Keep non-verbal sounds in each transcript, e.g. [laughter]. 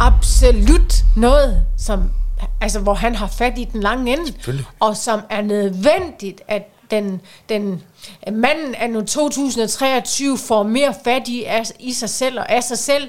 absolut noget, som, altså, hvor han har fat i den lange ende, og som er nødvendigt, at den, den manden af nu 2023 får mere fat i, af, i sig selv og af sig selv.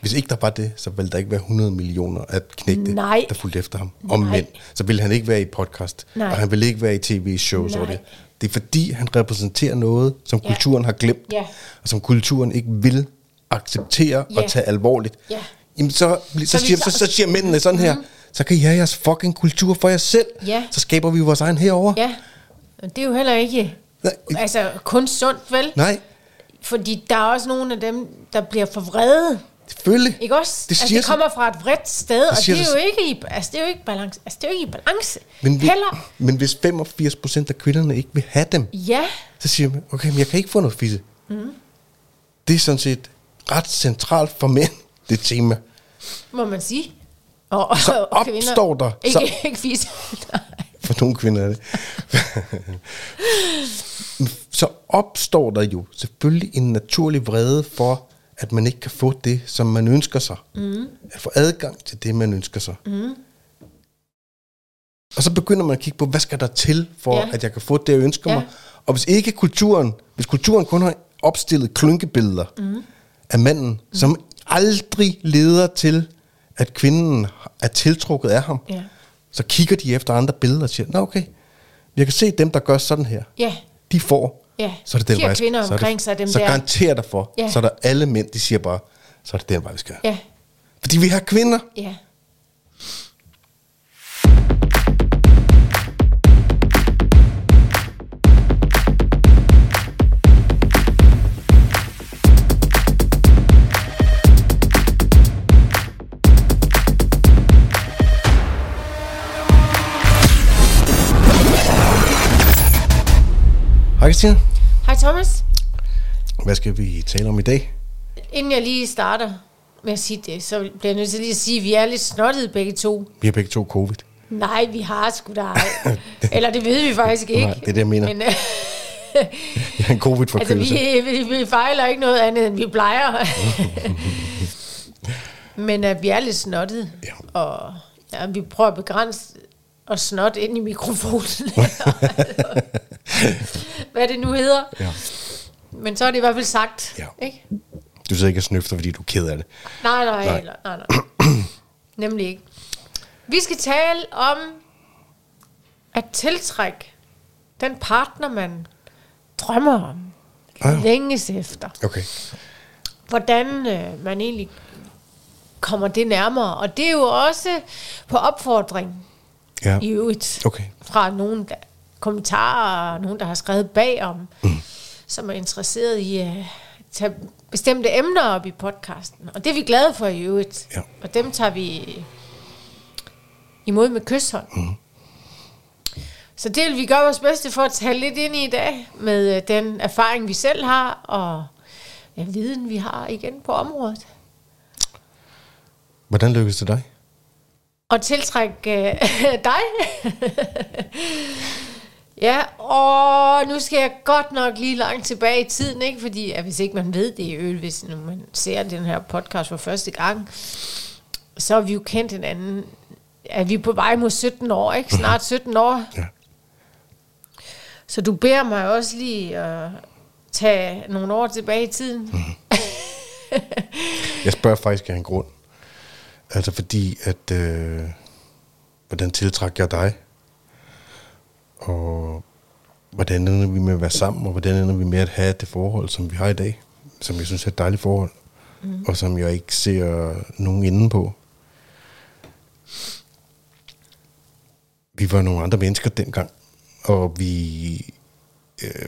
Hvis ikke der var det, så ville der ikke være 100 millioner at knægte, Nej. der fulgte efter ham. Om Nej. mænd. Så ville han ikke være i podcast. Nej. Og han ville ikke være i tv-shows over Nej. det. Det er fordi, han repræsenterer noget, som Ja. kulturen har glemt. Ja. Og som kulturen ikke vil acceptere Ja. og tage alvorligt. Ja. Jamen så, så, Så siger, så- så, siger mændene sådan her, så kan I have jeres fucking kultur for jer selv. Ja. Så skaber vi vores egen herover. Ja, og det er jo heller ikke Nej. altså, kun sundt, vel? Nej, Fordi der er også nogle af dem, der bliver for vrede. selvfølgelig. Ikke også? Det altså, det kommer fra et vredt sted, og det er, jo ikke i, altså, det er jo ikke balance. Altså, det er jo ikke i balance. Men, vi, Heller. men hvis 85 procent af kvinderne ikke vil have dem, Ja, så siger man, okay, men jeg kan ikke få noget fisse. Mm. Det er sådan set ret centralt for mænd, det tema. Må man sige. Og, og, Så og kvinder. opstår der- Ikke, så- ikke fise. Nej. For nogle kvinder er det. så opstår der jo selvfølgelig en naturlig vrede for, at man ikke kan få det, som man ønsker sig. Mm. At få adgang til det, man ønsker sig. Mm. Og så begynder man at kigge på, hvad skal der til, for Ja. at jeg kan få det, jeg ønsker ja. mig. Og hvis ikke kulturen, hvis kulturen kun har opstillet klynkebilleder mm. af manden, mm. som aldrig leder til, at kvinden er tiltrukket af ham, Ja. så kigger de efter andre billeder og siger, nå okay, jeg kan se dem, der gør sådan her. Ja, De får. Ja, Så er det den vej, kvinder så er det- omkring sig, dem Så der. garanterer dig for, Ja. så er der alle mænd, de siger bare, så er det den vej, vi skal. ja, Fordi vi har kvinder. ja. Hej Christina. Hej Thomas. Hvad skal vi tale om i dag? Inden jeg lige starter med at sige det, så bliver jeg nødt til lige at sige, at vi er lidt snottede begge to. Vi har begge to covid. Nej, vi har sgu da ej. [laughs] Eller det ved vi faktisk ikke. Nej, det er det, jeg mener. Men, øh, Jeg har en covid altså, forkølelse. vi, vi, vi fejler ikke noget andet, end vi plejer. [laughs] Men uh, vi er lidt snottede. Ja. Og ja, vi prøver at begrænse og snot ind i mikrofonen. [laughs] Hvad det nu hedder. Ja. Men så er det i hvert fald sagt. Ja. Ikke? Du sidder ikke og snøfter, fordi du er ked af det. Nej, nej, Nej. nej. nej, nej. [clears throat] Nemlig ikke. Vi skal tale om at tiltrække den partner, man drømmer om. Ah. Længes efter. Okay. Hvordan øh, man egentlig kommer det nærmere. Og det er jo også på opfordring Ja. i øvrigt Okay. fra nogle der, kommentarer, og nogen, der har skrevet bagom, mm. som er interesseret i at tage bestemte emner op i podcasten. Og det er vi glade for i øvrigt. Ja. Og dem tager vi imod med kysshånd. Mm. Så det vil vi gøre vores bedste for at tale lidt ind i i dag, med øh, den erfaring, vi selv har, og ja, viden, vi har igen på området. Hvordan lykkes det dig? Og tiltrække øh, [laughs] dig. ja, og nu skal jeg godt nok lige langt tilbage i tiden, ikke? Fordi ja, hvis ikke man ved det i øvrigt, hvis nu man ser den her podcast for første gang, så har vi jo kendt hinanden. Er vi på vej mod 17 år, ikke? Snart 17 år. Ja. Så du beder mig også lige at tage nogle år tilbage i tiden. Jeg spørger faktisk af en grund. Altså fordi, at... Øh, hvordan tiltrækker jeg dig? Og hvordan ender vi med at være sammen? Og hvordan ender vi med at have det forhold, som vi har i dag? Som jeg synes er et dejligt forhold. Mm. Og som jeg ikke ser nogen inde på. Vi var nogle andre mennesker dengang. Og vi... Øh,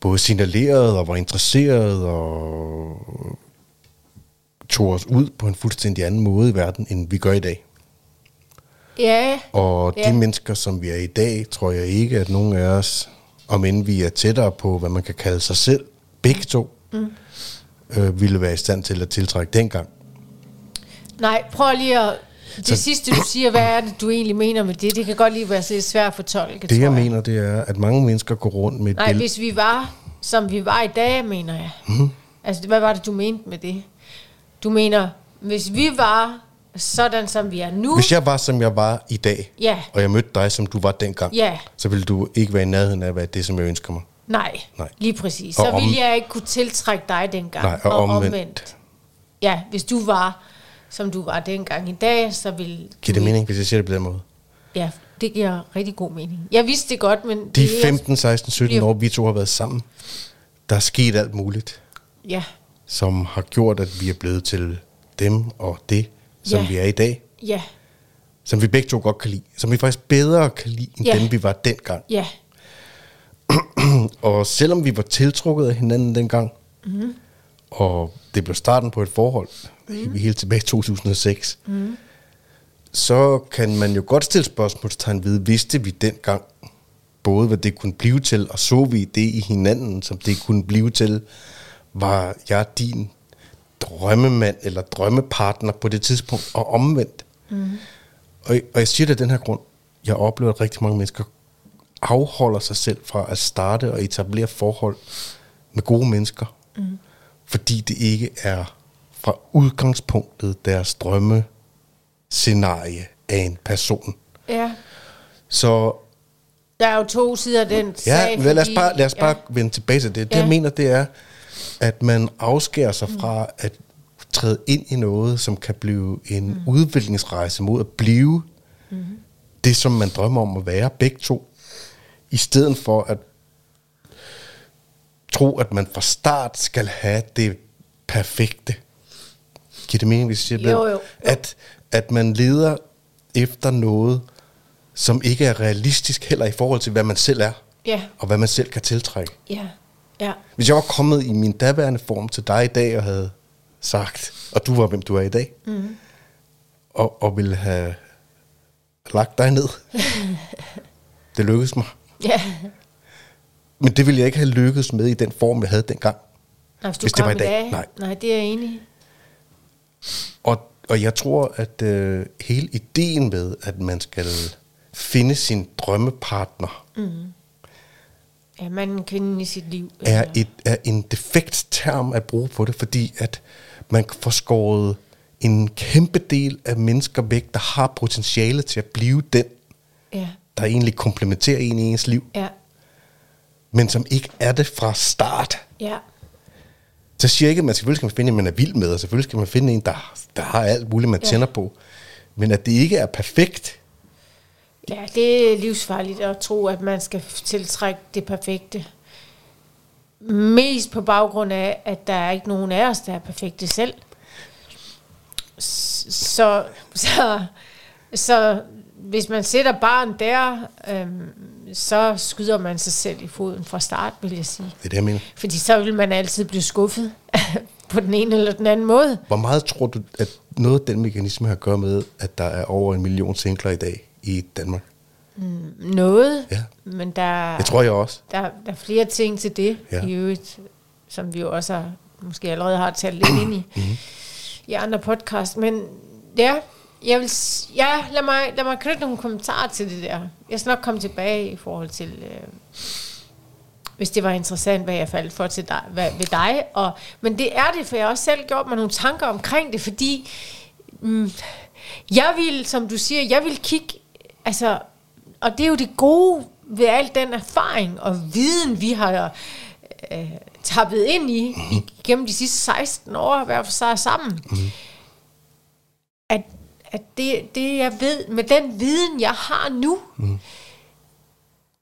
både signalerede og var interesseret og tog os ud på en fuldstændig anden måde i verden, end vi gør i dag. Ja, Og de Ja. mennesker, som vi er i dag, tror jeg ikke, at nogen af os, om end vi er tættere på, hvad man kan kalde sig selv, begge to, mm. øh, ville være i stand til at tiltrække dengang. Nej, prøv lige at... Det Så- sidste, du siger, hvad er det, du egentlig mener med det? Det kan godt lige være lidt svært at fortolke, Det tror jeg mener, det er, at mange mennesker går rundt med Nej, billede. hvis vi var, som vi var i dag, mener jeg. Mm. Altså, hvad var det, du mente med det? Du mener, hvis vi var sådan, som vi er nu, Hvis jeg var, som jeg var i dag, Ja. og jeg mødte dig, som du var dengang, Ja. så ville du ikke være i nærheden af at være det, som jeg ønsker mig. nej, Nej. lige præcis, Og så om- ville jeg ikke kunne tiltrække dig dengang. Nej, og omvendt. Ja, hvis du var, som du var dengang i dag, så ville... Giver det mening, hvis jeg siger det på den måde? Ja, det giver rigtig god mening. Jeg vidste det godt, men... De det er- 15, 16, 17 bliver- år, vi to har været sammen, der er sket alt muligt, Ja, som har gjort, at vi er blevet til dem og det, som Ja. vi er i dag. ja, Som vi begge to godt kan lide. Som vi faktisk bedre kan lide, end Ja. dem, vi var dengang. ja, Og selvom vi var tiltrukket af hinanden dengang, mm. og det blev starten på et forhold, mm. vi helt tilbage i 2006, mm. så kan man jo godt stille spørgsmålstegn ved, vidste vi dengang både, hvad det kunne blive til, og så vi det i hinanden, som det kunne blive til, var jeg din drømmemand eller drømmepartner på det tidspunkt, og omvendt. Mm. Og, og jeg siger det af den her grund, jeg oplever, at rigtig mange mennesker afholder sig selv fra at starte og etablere forhold med gode mennesker, mm. fordi det ikke er fra udgangspunktet deres drømme scenarie af en person. ja. Så Der er jo to sider af den ja, sag. lad os bare, lad os bare ja. vende tilbage til det. Det Ja. jeg mener, det er, at man afskærer sig fra at træde ind i noget, som kan blive en mm. udviklingsrejse mod at blive mm. det, som man drømmer om at være, begge to, i stedet for at tro, at man fra start skal have det perfekte. Giver det mening, hvis jeg siger Jo, det? jo, jo. At, at man leder efter noget, som ikke er realistisk heller i forhold til, hvad man selv er, Ja, og hvad man selv kan tiltrække. ja, ja. Hvis jeg var kommet i min daværende form til dig i dag og havde sagt, og du var, hvem du er i dag, mm. og, og ville have lagt dig ned, [laughs] det lykkedes mig. Ja, Men det ville jeg ikke have lykkedes med i den form, jeg havde dengang. Nej, hvis du Hvis det var i dag. dag. Nej. Nej, det er jeg enig i. Og, og jeg tror, at øh, hele ideen med, at man skal finde sin drømmepartner, Ja, manden kvinden i sit liv. er, et, er en defekt term at bruge på det, fordi at man får skåret en kæmpe del af mennesker væk, der har potentiale til at blive den, Ja, der egentlig komplementerer en i ens liv, ja, men som ikke er det fra start. ja. Så siger jeg ikke, at man selvfølgelig skal man finde en, man er vild med, og selvfølgelig skal man finde en, der, der har alt muligt, man Ja. tænder på. Men at det ikke er perfekt, Ja, det er livsfarligt at tro, at man skal tiltrække det perfekte. Mest på baggrund af, at der er ikke nogen af os, der er perfekte selv. Så, så, så hvis man sætter barn der, øhm, så skyder man sig selv i foden fra start, vil jeg sige. det er det, jeg mener. Fordi så vil man altid blive skuffet [laughs] på den ene eller den anden måde. Hvor meget tror du, at noget af den mekanisme har at gøre med, at der er over en million singler i dag i Danmark? Noget, Ja. men der, Det tror jeg også. der, der er flere ting til det, Ja. i øvrigt, som vi jo også har, måske allerede har talt lidt ind i, Mhm. i andre podcast. Men ja, jeg vil, ja lad, mig, lad mig knytte nogle kommentarer til det der. Jeg skal nok komme tilbage i forhold til, øh, hvis det var interessant, hvad jeg faldt for til dig, hvad, ved dig. Og, men det er det, for jeg har også selv gjort mig nogle tanker omkring det, fordi mm, jeg vil, som du siger, jeg vil kigge, altså, og det er jo det gode ved al den erfaring og viden, vi har øh, tappet ind i, mm. gennem de sidste 16 år, hver for sig sammen. Mm. At, at det, det, jeg ved, med den viden, jeg har nu, mm.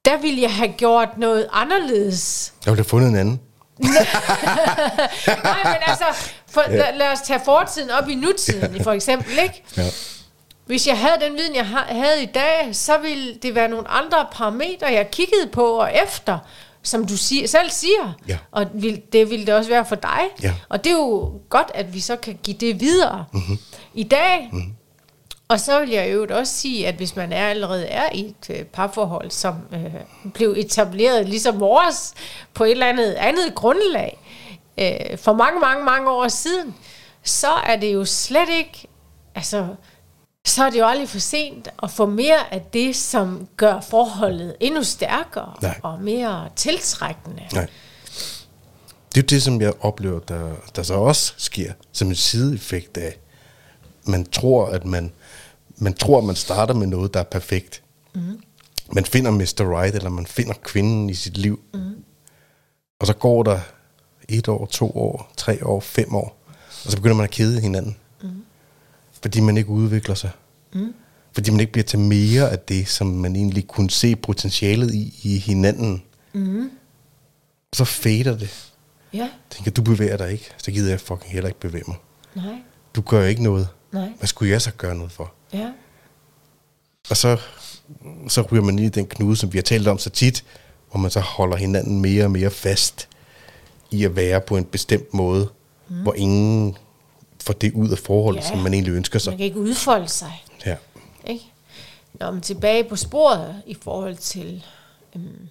der ville jeg have gjort noget anderledes. Jeg ville have fundet en anden. [laughs] Nej, men altså, for, lad, lad os tage fortiden op i nutiden, for eksempel, ikke? Ja. Hvis jeg havde den viden, jeg ha- havde i dag, så ville det være nogle andre parametre, jeg kiggede på og efter, som du siger, selv siger. Ja. Og det ville det også være for dig. Ja. Og det er jo godt, at vi så kan give det videre. Mm-hmm. I dag, mm-hmm. og så vil jeg jo også sige, at hvis man er allerede er i et øh, parforhold, som øh, blev etableret ligesom vores, på et eller andet andet grundlag, øh, for mange, mange, mange år siden, så er det jo slet ikke, altså, så er det jo aldrig for sent at få mere af det, som gør forholdet endnu stærkere Nej. og mere tiltrækkende. Nej. Det er jo det, som jeg oplever, der, der så også sker som en sideeffekt af, man tror, at man, man tror, at man starter med noget, der er perfekt. Mm. Man finder Mr. Right, eller man finder kvinden i sit liv. Mm. Og så går der et år, to år, tre år, fem år, og så begynder man at kede hinanden. Fordi man ikke udvikler sig. Mm. Fordi man ikke bliver til mere af det, som man egentlig kunne se potentialet i, i hinanden. Mm. Så fader det. Ja. Tænker, du bevæger dig ikke, så gider jeg fucking heller ikke bevæge mig. Nej. Du gør ikke noget. Nej. Hvad skulle jeg så gøre noget for? Ja. Og så, så ryger man ind i den knude, som vi har talt om så tit, hvor man så holder hinanden mere og mere fast i at være på en bestemt måde, mm. hvor ingen får det ud af forholdet, Ja. som man egentlig ønsker sig. Man kan ikke udfolde sig. Ja. Ikke? Nå, men tilbage på sporet i forhold til øhm,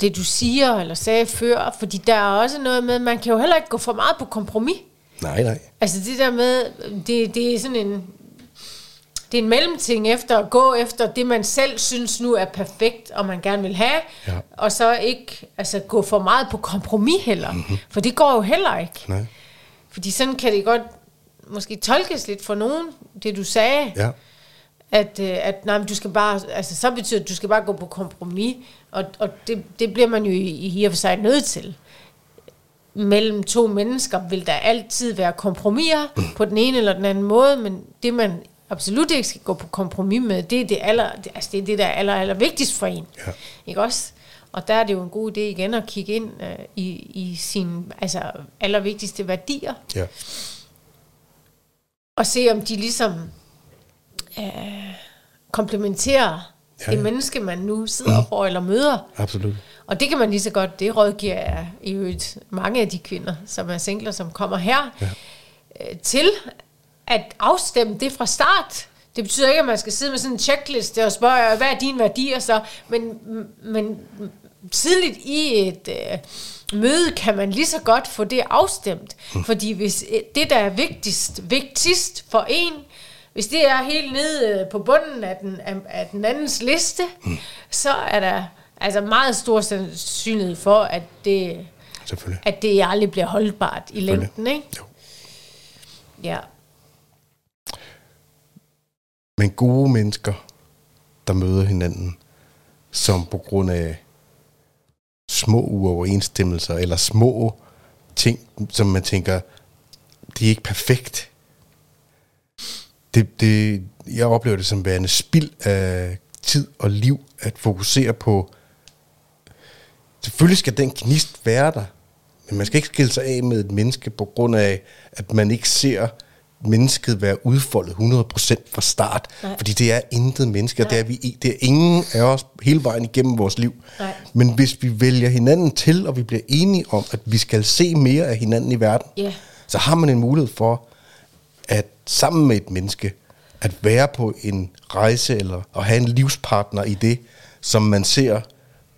det, du siger eller sagde før, fordi der er også noget med, man kan jo heller ikke gå for meget på kompromis. Nej, nej. Altså det der med, det, det er sådan en, det er en mellemting efter at gå efter det, man selv synes nu er perfekt, og man gerne vil have, Ja. og så ikke altså, gå for meget på kompromis heller. Mm-hmm. For det går jo heller ikke. nej. Fordi sådan kan det godt måske tolkes lidt for nogen, det du sagde, Ja. at, øh, at nej, men du skal bare, altså så betyder det, at du skal bare gå på kompromis, og, og det, det bliver man jo i, i og for sig nødt til. Mellem to mennesker vil der altid være kompromiser på den ene eller den anden måde, men det man absolut ikke skal gå på kompromis med, det er det, aller, altså det, er det der er aller, aller vigtigst for en. Ja. Ikke også? Og der er det jo en god idé igen at kigge ind øh, i, i sine altså, allervigtigste værdier, Ja. og se om de ligesom øh, komplementerer Ja, ja, det menneske, man nu sidder for eller møder. Absolut. Og det kan man lige så godt, det rådgiver jeg i øvrigt mange af de kvinder, som er singler, som kommer her, ja. øh, til at afstemme det fra start. Det betyder ikke, at man skal sidde med sådan en checkliste og spørge, hvad er dine værdier så? Men, men tidligt i et øh, møde kan man lige så godt få det afstemt. Mm. Fordi hvis øh, det, der er vigtigst, vigtigst for en, hvis det er helt nede øh, på bunden af den, af, af den andens liste, mm. så er der altså meget stor sandsynlighed for, at det, at det aldrig bliver holdbart i længden. Ikke? Jo. Ja. Men gode mennesker, der møder hinanden, som på grund af små uoverensstemmelser, eller små ting, som man tænker, det er ikke perfekt. Det, det, jeg oplever det som værende spild af tid og liv, at fokusere på, selvfølgelig skal den gnist være der, men man skal ikke skille sig af med et menneske på grund af, at man ikke ser mennesket være udfoldet 100% fra start. Nej. Fordi det er intet menneske, og det er, vi, det er ingen af os hele vejen igennem vores liv. Nej. Men hvis vi vælger hinanden til, og vi bliver enige om, at vi skal se mere af hinanden i verden, Ja. så har man en mulighed for, at sammen med et menneske, at være på en rejse, eller at have en livspartner i det, som man ser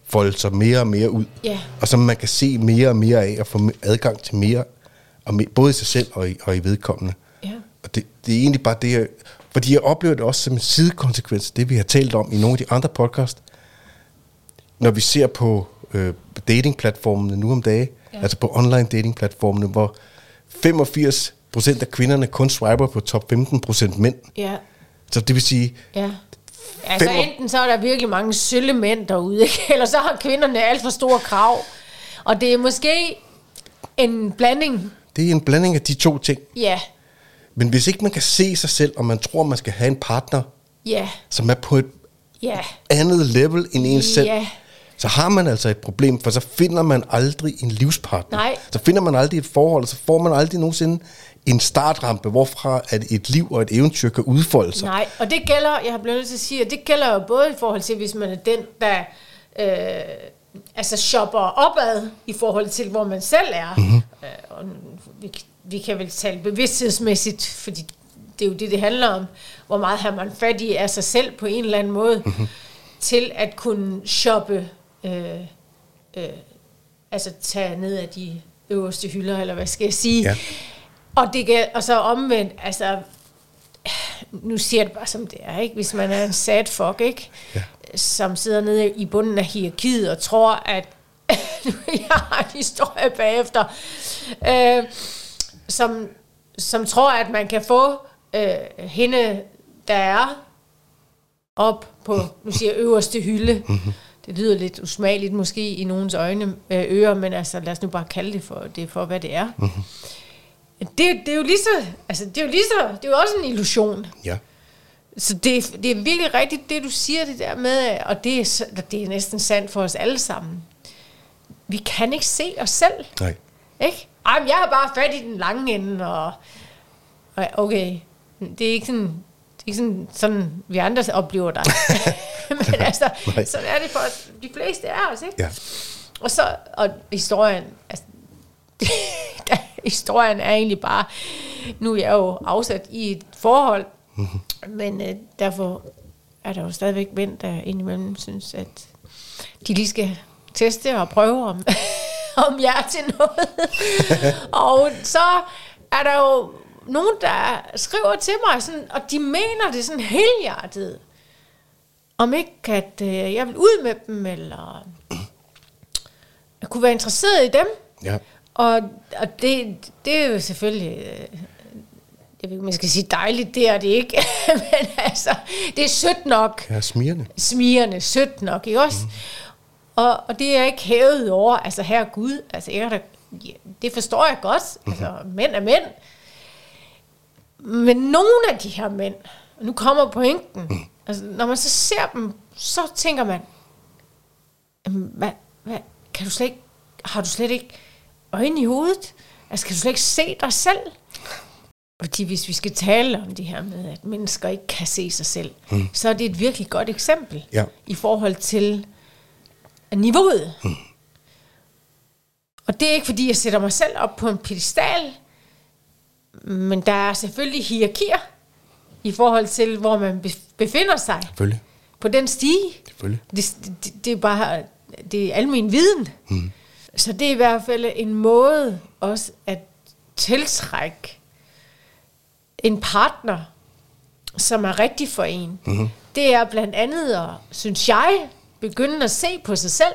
folde sig mere og mere ud, Ja. og som man kan se mere og mere af, og få adgang til mere, og me, både i sig selv og i, og i vedkommende. Og det, det er egentlig bare det, jeg, fordi jeg oplever det også som en sidekonsekvens det, vi har talt om i nogle af de andre podcast. Når vi ser på øh, datingplatformene nu om dage, ja. altså på online datingplatformene, hvor 85 procent af kvinderne kun swiper på top 15 procent mænd. Ja. Så det vil sige, Ja. Altså Fem enten så er der virkelig mange sølle mænd derude, ikke? [laughs] eller så har kvinderne alt for store krav. Og det er måske en blanding. det er en blanding af de to ting. Ja, Men hvis ikke man kan se sig selv, og man tror, man skal have en partner, ja, som er på et ja. andet level end en selv, så har man altså et problem, for så finder man aldrig en livspartner. Nej. Så finder man aldrig et forhold, og så får man aldrig nogensinde en startrampe, hvorfra at et liv og et eventyr kan udfolde sig. Nej, og det gælder, jeg har blevet nødt til at sige, at det gælder jo både i forhold til, hvis man er den, der øh, altså shopper opad i forhold til, hvor man selv er. Mm-hmm. Øh, og vi, vi kan vel tale bevidsthedsmæssigt, fordi det er jo det, det handler om. Hvor meget har man fat i af sig selv på en eller anden måde, mm-hmm. til at kunne shoppe, øh, øh, altså tage ned af de øverste hylder, eller hvad skal jeg sige. Ja. Og, det kan, og så omvendt, altså, nu siger det bare som det er, ikke? Hvis man er en sad fuck, ikke? Ja. Som sidder nede i bunden af hierarkiet og tror, at [laughs] nu, jeg har en historie bagefter, øh, som, som tror, at man kan få øh, hende, der er op på, nu siger jeg, øverste hylde. Mm-hmm. Det lyder lidt usmageligt måske i nogens øjne, øh, ører, men altså lad os nu bare kalde det for, det for hvad det er. Mm-hmm. Det, det, er jo lige så, altså det er jo lige så, det er jo også en illusion. Ja. Så det, det er virkelig rigtigt, det du siger det der med, og det er, det er næsten sandt for os alle sammen. Vi kan ikke se os selv, Nej. Ikke? Ej, men jeg har bare fat i den lange ende, og, og okay, det er ikke sådan, det er ikke sådan, sådan vi andre oplever dig. [laughs] men altså, Nej. sådan er det for de fleste af os, ikke? Ja. Og så, og historien, altså, [laughs] der, historien er egentlig bare, nu er jeg jo afsat i et forhold, mm-hmm. men øh, derfor er der jo stadigvæk mænd, der indimellem synes, at de lige skal teste og prøve, om, [laughs] [laughs] om jeg er til noget. [laughs] og så er der jo nogen, der skriver til mig, sådan, og de mener det sådan helhjertet, om ikke, at øh, jeg vil ud med dem, eller jeg kunne være interesseret i dem. Ja. Og, og det, det er jo selvfølgelig, øh, jeg ved ikke, jeg skal sige dejligt, det er det ikke, [laughs] men altså, det er sødt nok, Ja, smirende. smirende, sødt nok, ikke også? Mm. Og, og det er ikke hævet over, altså herre Gud, altså jeg da, ja, det forstår jeg godt, altså mænd er mænd, men nogle af de her mænd, nu kommer pointen, mm. altså når man så ser dem, så tænker man, "Jamen, hvad, hvad, kan du slet ikke, har du slet ikke øjne i hovedet? Altså kan du slet ikke se dig selv? Fordi hvis vi skal tale om det her med, at mennesker ikke kan se sig selv, mm. så er det et virkelig godt eksempel Ja. i forhold til niveauet. Mm. Og det er ikke fordi, jeg sætter mig selv op på en pedestal, men der er selvfølgelig hierarkier i forhold til, hvor man bef- befinder sig Selvfølgelig. på den stige. Selvfølgelig. Det, det, det er bare det er almen viden. Mm. Så det er i hvert fald en måde også at tiltrække en partner, som er rigtig for en. Mm-hmm. Det er blandt andet synes jeg, begynde at se på sig selv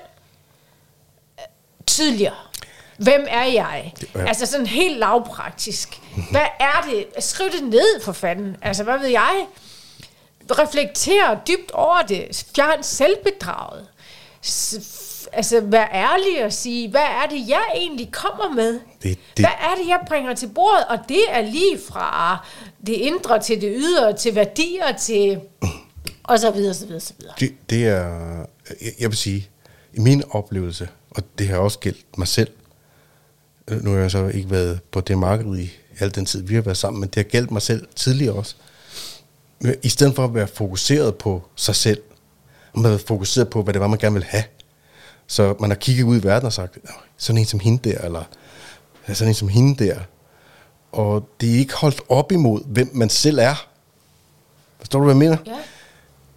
øh, tydeligere. Hvem er jeg? Ja. Altså sådan helt lavpraktisk. Hvad er det? Skriv det ned for fanden. Altså, hvad ved jeg? reflektere dybt over det, fjern selvbedraget, S- altså vær ærlig og sige, hvad er det, jeg egentlig kommer med? Det- det- Hvad er det, jeg bringer til bordet? Og det er lige fra det indre til det ydre, til værdier, til og så videre, så videre, så videre. Det, det er, jeg, jeg vil sige, i min oplevelse, og det har også gældt mig selv, øh, nu har jeg så ikke været på det marked i al den tid, vi har været sammen, men det har gældt mig selv tidligere også. Men I stedet for at være fokuseret på sig selv, man har været fokuseret på, hvad det var, man gerne ville have. Så man har kigget ud i verden og sagt, "Nå, sådan en som hende der, eller "Ja, sådan en som hende der. Og det er ikke holdt op imod, hvem man selv er. Forstår du, hvad jeg mener? Ja.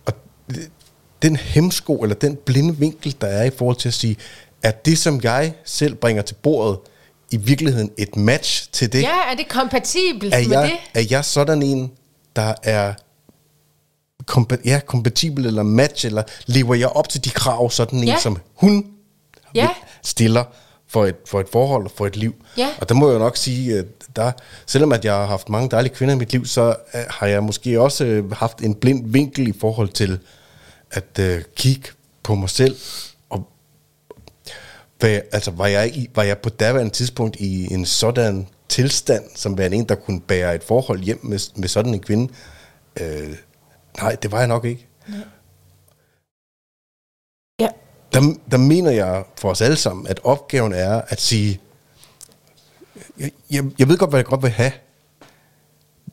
Og det- den hemsko, eller den blinde vinkel, der er i forhold til at sige, at det, som jeg selv bringer til bordet, i virkeligheden et match til det? ja, er det kompatibelt er, med jeg, det? er jeg sådan en, der er kompa- ja, kompatibel eller match, eller lever jeg op til de krav, sådan en, Ja. som hun Ja. stiller for et, for et forhold og for et liv? Ja. Og der må jeg nok sige, at der, selvom at jeg har haft mange dejlige kvinder i mit liv, så øh, har jeg måske også øh, haft en blind vinkel i forhold til at øh, kigge på mig selv og hvad, altså, var, jeg i, var jeg på daværende tidspunkt i en sådan tilstand, som værende en, der kunne bære et forhold hjem med, med sådan en kvinde? Øh, nej, det var jeg nok ikke. Ja. Der, der mener jeg for os alle sammen, at opgaven er at sige, jeg, jeg, jeg ved godt, hvad jeg godt vil have,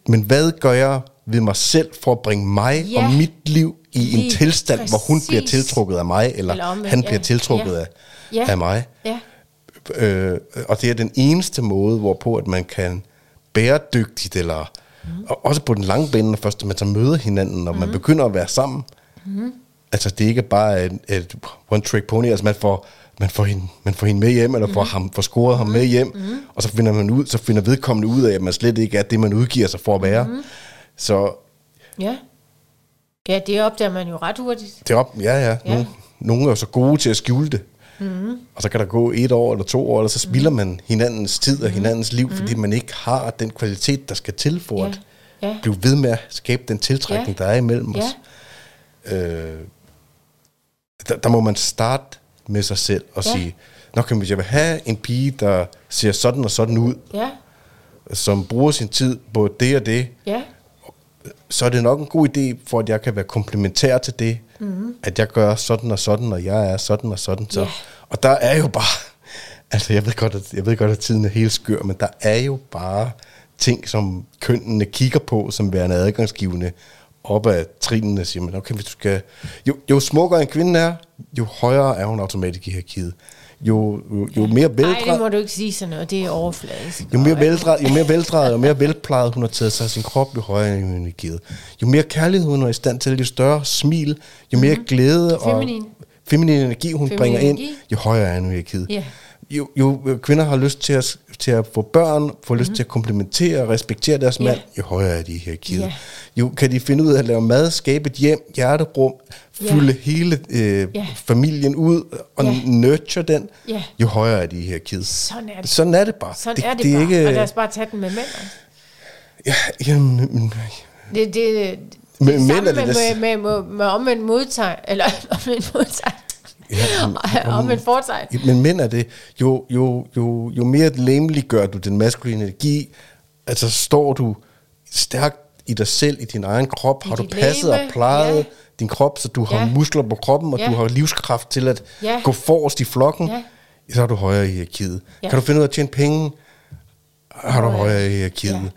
men hvad gør jeg ved mig selv for at bringe mig Ja. og mit liv i en tilstand, hvor hun bliver præcis. tiltrukket af mig, eller, Eller omvendt, han ja. bliver tiltrukket Ja. af, Ja. af mig? Ja. Øh, og det er den eneste måde, hvorpå at man kan bæredygtigt, eller mm. og også på den lange bane, først man så møder hinanden, og mm. man begynder at være sammen. Mm. Altså det er ikke bare et, et one trick pony, altså man får, man får, hende, man får hende med hjem, eller får, ham, får scoret ham med hjem, mm. og så finder man ud, så finder vedkommende ud af, at man slet ikke er det, man udgiver sig for at være. Mm. Så Ja. Ja, det opdager man jo ret hurtigt. det er op, ja ja, Ja. nogle, nogle er jo så gode til at skjule det. Mm. Og så kan der gå et år eller to år, eller så spilder man hinandens tid og hinandens liv, fordi man ikke har den kvalitet, der skal til for, Ja. at, Ja. Blive ved med at skabe den tiltrækning, Ja. der er imellem Ja. os. Øh, der, der må man starte med sig selv og Ja. sige, Nå, kan, jeg vil have en pige, der ser sådan og sådan ud, Ja, som bruger sin tid på det og det, ja, så er det nok en god idé, for at jeg kan være komplementær til det, mm-hmm. at jeg gør sådan og sådan, og jeg er sådan og sådan. Så. Ja. Og der er jo bare, [laughs] altså jeg ved, godt, at, jeg ved godt, at tiden er helt skør, men der er jo bare ting, som kønnene kigger på, som værende adgangsgivende op ad trinene, siger man, okay, hvis du skal, jo, jo smukkere en kvinde er, jo højere er hun automatisk i hierarkiet. Jo, jo, jo mere Nej, det veldrejet, må du ikke sige sådan noget. Det er overfladisk. jo mere veldrejet, jo mere veldrejet, jo mere velplejet hun har taget sig af sin krop, jo højere er hun i givet. Jo mere kærlighed hun er i stand til, jo større smil, jo mere mm-hmm. glæde og Feminin. feminin energi hun Feminin bringer ind, energi. jo højere er hun i givet. Ja. Jo, jo kvinder har lyst til at, til at få børn, får lyst mm-hmm. til at komplementere og respektere deres Mhm. Ja. mand, jo højere er de i hierarkiet. Ja. Jo kan de finde ud af at lave mad, skabe et hjem, hjerterum, fylde hele øh, Ja. familien ud og Ja. nurture den, Ja. jo højere er de i hierarkiet. Sådan er det. Sådan er det bare. Sådan det, er det, det bare. Ikke... Og lad os bare tage den med mænd. Ja, jamen, men- Det, det, det, Men det mænd samme det med, med, med, med, med omvendt modtegn, eller [laughs] omvendt modtegn, Ja, [laughs] men- ja, omvendt fortegn. men mænd er det, jo, jo, jo, jo mere lemelig gør du den maskuline energi, altså står du stærkt i dig selv, i din egen krop, I har du passet legeme, og plejet ja. din krop, så du har Ja. muskler på kroppen, og Ja. du har livskraft til at Ja. gå forrest i flokken, Ja. så er du højere i hierarkiet. Ja. Kan du finde ud af at tjene penge, har du Højere. højere i hierarkiet.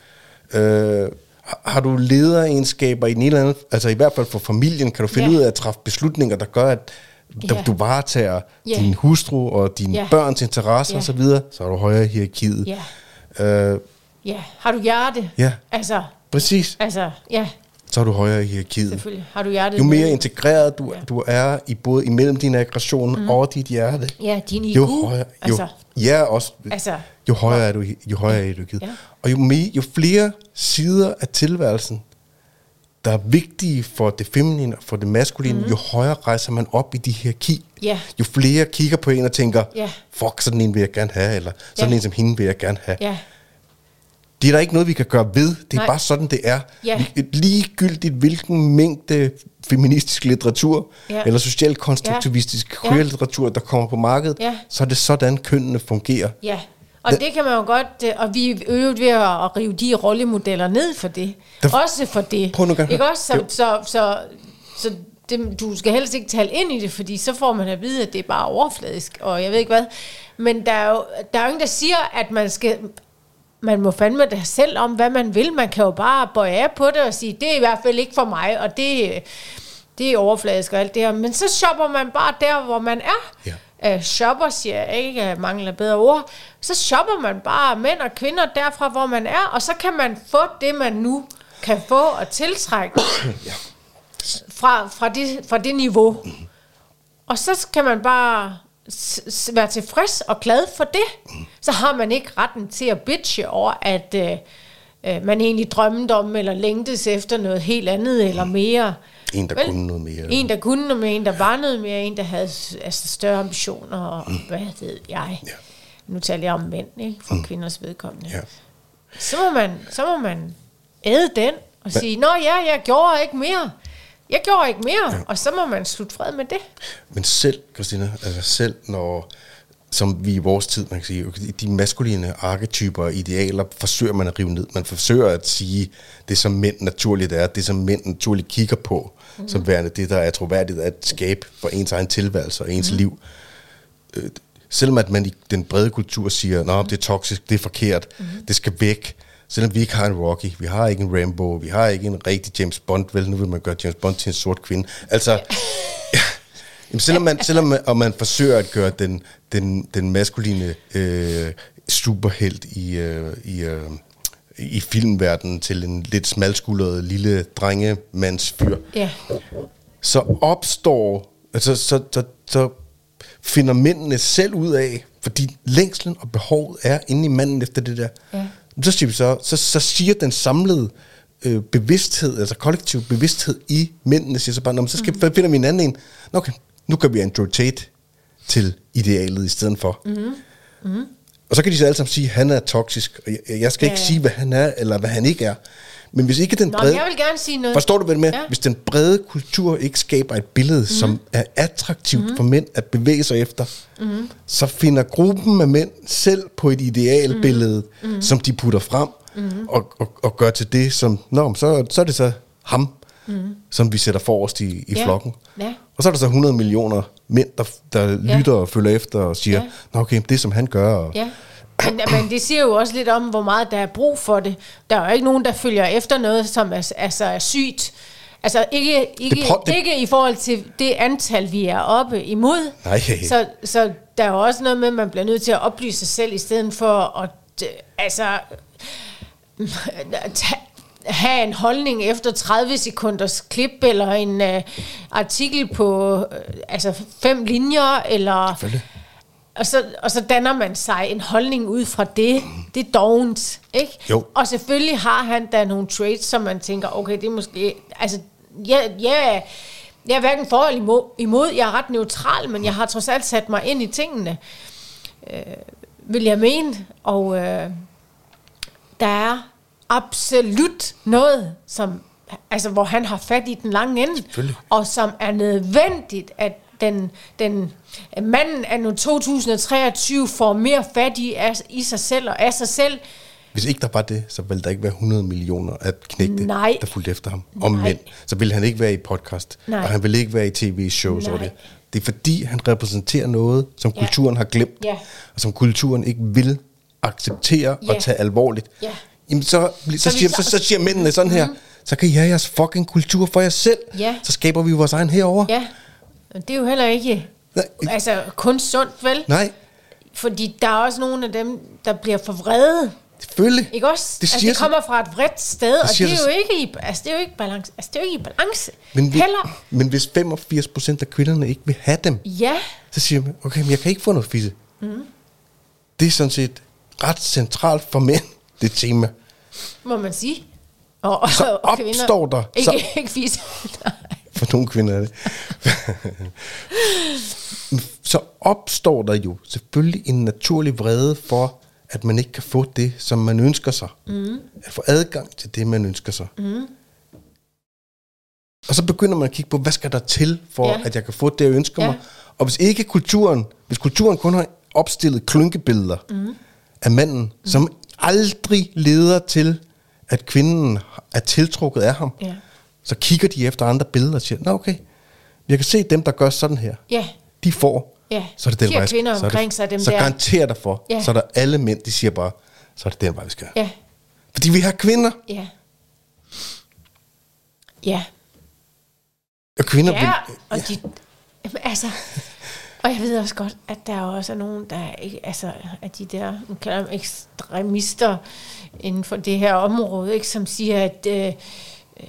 Øh, har- du lederegenskaber i den eller anden, altså i hvert fald for familien, kan du finde Ja. ud af at træffe beslutninger, der gør, at du, Ja. du varetager Ja. din hustru og dine Ja. børns interesser Ja. osv., så, videre, så er du højere i hierarkiet. Ja. Øh, Ja, har du hjerte? Ja. Altså, præcis, altså, ja, så er du højere i hierarkiet. selvfølgelig. Har du hjertet Jo mere med? integreret du, Ja. du er i både imellem din aggression mm. og dit hjerte, Ja, din IQ. jo højere, jo, Altså, ja, også, altså, jo højere er du, jo højere er du i hierarkiet. Ja. Og jo, mere, jo flere sider af tilværelsen, der er vigtige for det feminine og for det maskuline, mm. jo højere rejser man op i de hierarki. Ja. Jo flere kigger på en og tænker, Ja. fuck, sådan en vil jeg gerne have, eller sådan Ja. en som hende vil jeg gerne have. ja, Det er der ikke noget, vi kan gøre ved. Det er Nej. bare sådan, det er. Vi- Ligegyldigt hvilken mængde feministisk litteratur, Ja. eller socialt konstruktivistisk Ja. queer litteratur, der kommer på markedet, Ja. så er det sådan, kønnene fungerer. ja. Og Det- kan man jo godt, og vi er øvet ved at rive de rollemodeller ned for det. Der- også for det. Prøv nu. Ikke også? Så, så, så, så det, du skal helst ikke tale ind i det, fordi så får man at vide, at det er bare overfladisk, og jeg ved ikke hvad. Men der er jo, der er jo ingen, der siger, at man skal man må fandme det selv om, hvad man vil. Man kan jo bare bøje af på det og sige, det er i hvert fald ikke for mig, og det, det er overfladisk og alt det her. Men så shopper man bare der, hvor man er. Ja. Uh, shopper, siger jeg ikke, jeg mangler bedre ord. Så shopper man bare mænd og kvinder derfra, hvor man er, og så kan man få det, man nu kan få og tiltrække [coughs] fra, fra, det, fra det niveau. Og så kan man bare s- s- være tilfreds og glad for det. Så har man ikke retten til at bitche over, at øh, øh, man egentlig drømte om, eller længtes efter noget helt andet, eller mere. En, der kunne noget mere. En, der kunne noget mere, en, der var noget mere, en, der havde altså, større ambitioner, og mm. hvad ved jeg. Ja. Nu taler jeg om mænd, ikke? For mm. kvinders vedkommende. Ja. Så, må man, så må man æde den, og sige, nå ja, jeg gjorde ikke mere. Jeg gjorde ikke mere, ja. og så må man slutte fred med det. Men selv, Christina, altså selv når, som vi i vores tid, man kan sige, de maskuline arketyper og idealer forsøger man at rive ned. Man forsøger at sige, det som mænd naturligt er, det som mænd naturligt kigger på, mm. som værende det, der er troværdigt at skabe for ens egen tilværelse og ens mm. liv. Øh, selvom at man i den brede kultur siger, at det er toksisk, det er forkert, mm. det skal væk, selvom vi ikke har en Rocky, vi har ikke en Rambo, vi har ikke en rigtig James Bond, vel, nu vil man gøre James Bond til en sort kvinde. Altså, ja. [laughs] Jamen, selvom, man, selvom man, og man forsøger at gøre den, den, den maskuline øh, superhelt i, øh, i, øh, i filmverdenen til en lidt smalskuldret lille drengemandsfyr, Ja, så opstår, altså så, så, så finder mændene selv ud af, fordi længslen og behovet er inde i manden efter det der. Ja. Så, siger vi så, så, så siger den samlede øh, bevidsthed, altså kollektiv bevidsthed i mændene, siger så bare, "Nå, så skal, mm. finder vi en anden en. Nå, okay, nu kan vi Andrew Tate til idealet i stedet for. Mm. Mm. Og så kan de så alle sammen sige, at han er toksisk. Og jeg, jeg skal ikke Ja. sige, hvad han er, eller hvad han ikke er. Men hvis ikke den Nå, brede... men jeg vil gerne sige noget. Forstår du, hvad det med? Ja. Hvis den brede kultur ikke skaber et billede, mm. som er attraktivt mm. for mænd at bevæge sig efter, mm. så finder gruppen af mænd selv på et idealbillede, mm. som de putter frem, mm. og, og, og gør til det, som, nå, så, så er det så ham, mm. som vi sætter forrest i, i Ja. flokken. Ja. Så er der så 100 millioner mænd, der, der Ja. lytter og følger efter og siger, Ja. nå okay, det som han gør, og, Ja. Men, men det siger jo også lidt om, hvor meget der er brug for det. Der er jo ikke nogen, der følger efter noget, som er, altså er sygt. Altså ikke, ikke, Det prøv- det- ikke i forhold til det antal, vi er oppe imod. Nej. Så, så der er jo også noget med, at man bliver nødt til at oplyse sig selv, i stedet for at øh, altså, [laughs] have en holdning efter 30 sekunders klip, eller en øh, artikel på øh, altså fem linjer, eller... Og så, og så danner man sig en holdning ud fra det. Det er dovent, ikke? Jo. Og selvfølgelig har han da nogle traits, som man tænker, okay, det er måske... Altså, jeg, jeg, jeg er hverken for eller imod, imod. Jeg er ret neutral, men jeg har trods alt sat mig ind i tingene. Øh, vil jeg mene. Og øh, der er absolut noget, som, altså, hvor han har fat i den lange ende. Og som er nødvendigt, at den, den manden af nu 2023 får mere fat i, af, i sig selv og af sig selv. Hvis ikke der var det, så ville der ikke være 100 millioner at knægte, Nej. der fulgte efter ham. Om Nej. mænd. Så ville han ikke være i podcast, Nej. og han ville ikke være i tv-shows. Nej. det. det er fordi, han repræsenterer noget, som Ja. kulturen har glemt, Ja. og som kulturen ikke vil acceptere Ja. og tage alvorligt. Ja. Jamen så, så, Så siger, så- så, siger mændene sådan her, så kan I have jeres fucking kultur for jer selv. Ja. Så skaber vi vores egen herover. Ja, det er jo heller ikke Nej. altså, kun sundt, vel? Nej, Fordi der er også nogle af dem, der bliver for vrede. selvfølgelig. Ikke også? Det altså, det kommer fra et vredt sted, og det er, jo ikke i, altså, det er jo ikke balance. Altså, det er jo ikke i balance. Men, vi, Heller. men hvis 85 procent af kvinderne ikke vil have dem, Ja, Så siger man, okay, men jeg kan ikke få noget fisse. Mm. Det er sådan set ret centralt for mænd, det tema. Må man sige. Og, og, Så opstår der- Ikke, så- [laughs] ikke fise. [laughs] For nogle kvinder er det. [laughs] så opstår der jo selvfølgelig en naturlig vrede for, at man ikke kan få det, som man ønsker sig. Mm. At få adgang til det, man ønsker sig. Mm. Og så begynder man at kigge på, hvad skal der til, for ja. at jeg kan få det, jeg ønsker Ja. mig. Og hvis ikke kulturen, hvis kulturen kun har opstillet klunkebilleder mm. af manden, mm. som aldrig leder til, at kvinden er tiltrukket af ham, Ja. så kigger de efter andre billeder og siger, nå okay, jeg kan se dem, der gør sådan her. Ja, De får. Ja. Så er det den vej, kvinder så det- sig, dem Så der. garanterer dig for, Ja. så er der alle mænd, de siger bare, så er det den vej, vi skal. ja, Fordi vi har kvinder, ja. Ja, og kvinder ja, vil... og de, jamen, altså, og jeg ved også godt, at der også er nogen, der er ikke, altså, at de der, kalder ekstremister inden for det her område, ikke, som siger, at øh, øh,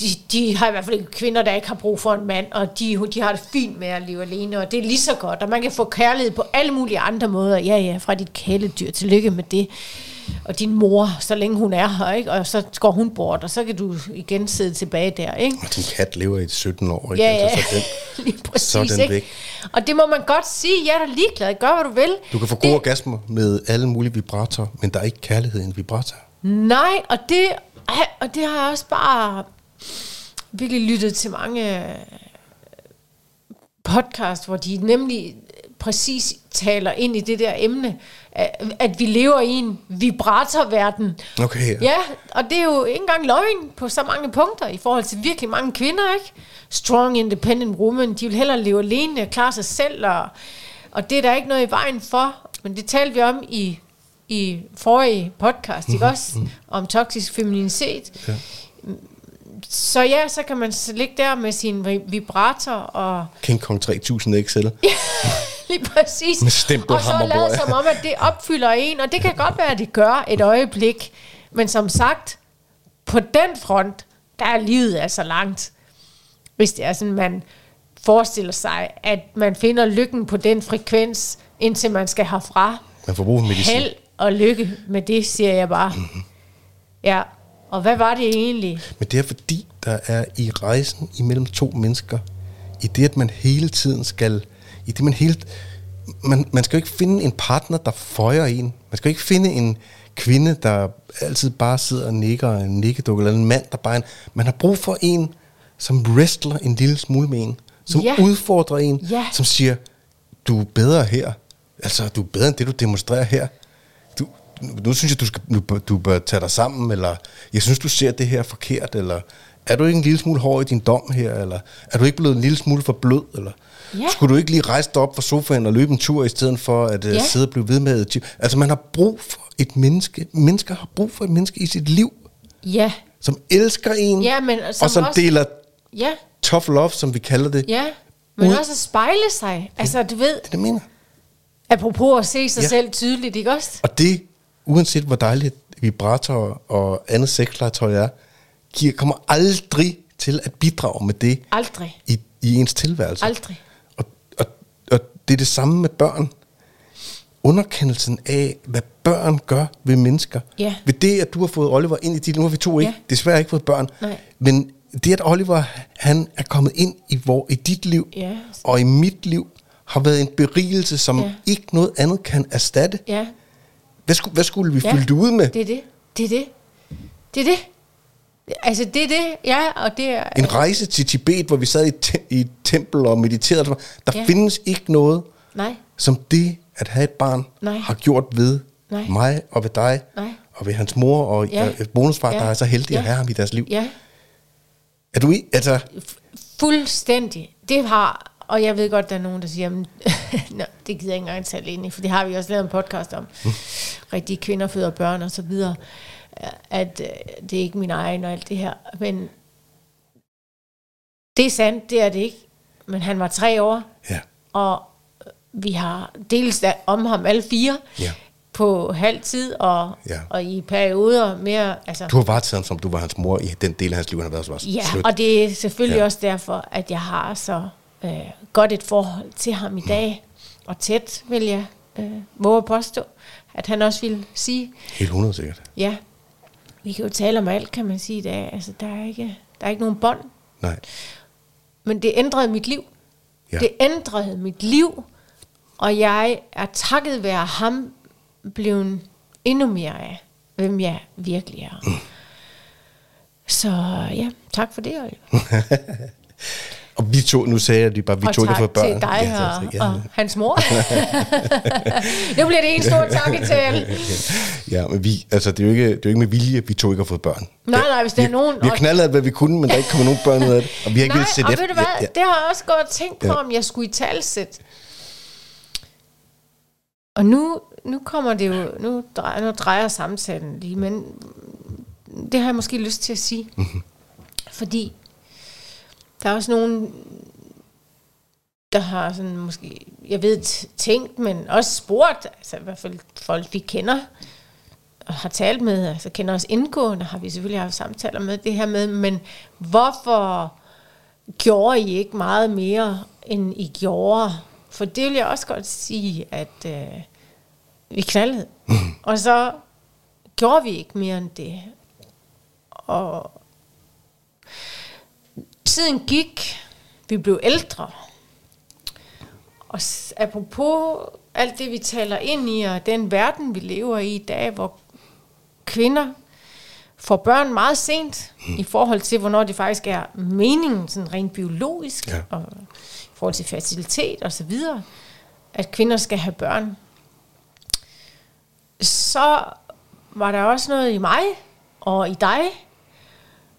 de, de har i hvert fald ikke kvinder, der ikke har brug for en mand, og de, de har det fint med at leve alene, og det er lige så godt, og man kan få kærlighed på alle mulige andre måder. Ja, ja, fra dit kæledyr, tillykke med det. Og din mor, så længe hun er her, ikke? og så går hun bort, og så kan du igen sidde tilbage der. Ikke? Og din kat lever i 17 år, ikke? Ja, ja, Altså, så den, [laughs] lige præcis. så den ikke? væk. Og det må man godt sige, jeg er da ligeglad, gør hvad du vil. du kan få gode orgasmer med alle mulige vibratorer, men der er ikke kærlighed i en vibrator. Nej, og det, og det har jeg også bare virkelig lyttet til mange øh, podcast, hvor de nemlig præcis taler ind i det der emne, at, vi lever i en vibratorverden. Okay, ja. Ja, og det er jo ikke engang løgn på så mange punkter i forhold til virkelig mange kvinder, ikke? Strong, independent women, de vil hellere leve alene og klare sig selv, og, og det er der ikke noget i vejen for. Men det talte vi om i, i forrige podcast, ikke også? Om toksisk femininitet. Ja. Så ja, så kan man ligge der med sin vi- vibrator og King Kong 3000 XL. [laughs] lige præcis. Med stempel og så lade som om, at det opfylder en, og det kan godt være, at det gør et øjeblik. Men som sagt, på den front, der er livet altså langt. Hvis det er sådan, man forestiller sig, at man finder lykken på den frekvens, indtil man skal herfra. Man får brug for medicin. Held og lykke med det, siger jeg bare. Mhm. Ja, og hvad var det egentlig? Men det er fordi, der er i rejsen imellem to mennesker, i det, at man hele tiden skal, i det man hele, man, man skal jo ikke finde en partner, der føjer en. Man skal jo ikke finde en kvinde, der altid bare sidder og nikker, en nikkedukke, eller en mand, der bare en, man har brug for en, som wrestler en lille smule med en, som Ja. udfordrer en, Ja. som siger, du er bedre her, altså du er bedre end det, du demonstrerer her. Du, nu synes jeg, du, skal, nu, bør- du bør tage dig sammen, eller jeg synes, du ser det her forkert, eller er du ikke en lille smule hård i din dom her, eller er du ikke blevet en lille smule for blød, eller Ja. skulle du ikke lige rejse dig op fra sofaen og løbe en tur, i stedet for at uh, Ja. sidde og blive ved med at Altså man har brug for et menneske, mennesker har brug for et menneske i sit liv, Ja, som elsker en, Ja, men som og som også- deler ja, tough love, som vi kalder det. ja. Men Ud- også at spejle sig. Altså, du ved, Det det, mener. apropos at se sig Ja. selv tydeligt, ikke også? Og det, uanset hvor dejligt vibrator og andet sexlegetøj er, giver, kommer aldrig til at bidrage med det Aldrig. i, i ens tilværelse. Aldrig. Og, og, og det er det samme med børn. Underkendelsen af, hvad børn gør ved mennesker. Ja. Ved det, at du har fået Oliver ind i dit... Nu har vi to ikke, Ja. desværre ikke fået børn. Nej. Men det, at Oliver han er kommet ind i, hvor, i dit liv Ja. og i mit liv, har været en berigelse, som Ja. ikke noget andet kan erstatte. Ja, Hvad skulle, hvad skulle vi Ja. fylde det ud med? det er det. Det er det. Det er det. Altså, det er det, ja, og det er... En rejse til Tibet, hvor vi sad i te- i et tempel og mediterede. Der Ja. findes ikke noget, Nej, som det at have et barn Nej. har gjort ved Nej. mig og ved dig Nej. og ved hans mor og Ja. ja. bonusfar, Ja. der er så heldige at Ja. have ham i deres liv. ja, Er du i? Altså, fuldstændig. Det har... Og jeg ved godt, der er nogen, der siger, men, [laughs] Nå, det gider jeg ikke engang tale ind i, for det har vi også lavet en podcast om. [laughs] Rigtige kvinder føder børn og så videre. At øh, det er ikke min egen og alt det her. Men det er sandt, det er det ikke. Men han var tre år, ja. og vi har dels om ham alle fire Ja. på halv tid og, Ja. og i perioder mere. Altså, Du har varetaget ham, som du var hans mor i den del af hans liv, han har været os. ja, Slut. og det er selvfølgelig ja. også derfor, at jeg har så øh, godt et forhold til ham i dag, og tæt vil jeg øh, våge at påstå, at han også vil sige, Helt 100 sikkert. ja, vi kan jo tale om alt, kan man sige i dag. Altså, der er ikke, der er ikke nogen bånd, Nej. men det ændrede mit liv. Ja. Det ændrede mit liv, og jeg er takket være ham blevet endnu mere af, hvem jeg virkelig er. Mm. Så ja, tak for det, Oliver. [laughs] Og vi to, nu sagde jeg lige bare, vi og to ikke tak fået børn. til dig ja, og, ja, og hans mor. [laughs] nu bliver det en stor takketal. [laughs] ja, men vi, altså, det er jo ikke, det er jo ikke med vilje, at vi to ikke har fået børn. Nej, nej, hvis der vi, er nogen... Vi har knaldet alt, hvad vi kunne, men der er ikke kommet nogen børn ud af det. Og vi har ikke Nej, og efter. ved du hvad, Ja, ja. det har jeg også godt tænkt på, Ja. om jeg skulle i talsæt. Og nu, nu kommer det jo, nu drejer, nu drejer samtalen lige, men det har jeg måske lyst til at sige. Mm-hmm. Fordi der er også nogen, der har sådan måske, jeg ved, tænkt, men også spurgt, altså i hvert fald folk, vi kender, og har talt med, altså kender os indgående, har vi selvfølgelig haft samtaler med det her med, men hvorfor gjorde I ikke meget mere, end I gjorde? For det vil jeg også godt sige, at øh, vi knaldede. [laughs] og så gjorde vi ikke mere end det. Og tiden gik, vi blev ældre. Og apropos alt det, vi taler ind i, og den verden, vi lever i i dag, hvor kvinder får børn meget sent, i forhold til, hvornår det faktisk er meningen, sådan rent biologisk, Ja. og i forhold til fertilitet og så videre, at kvinder skal have børn. Så var der også noget i mig og i dig,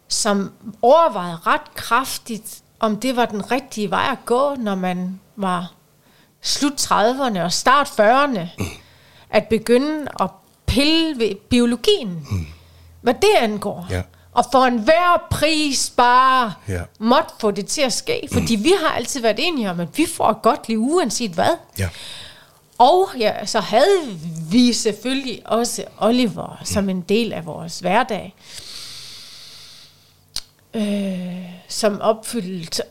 som overvejede ret kraftigt, om det var den rigtige vej at gå, når man var slut 30'erne og start 40'erne, at begynde at pille ved biologien, hvad det angår. Ja. Og for enhver pris bare Ja. måtte få det til at ske, fordi vi har altid været enige om, at vi får et godt liv, uanset hvad. Ja. Og ja, så havde vi selvfølgelig også Oliver som en del af vores hverdag, øh, som opfyldte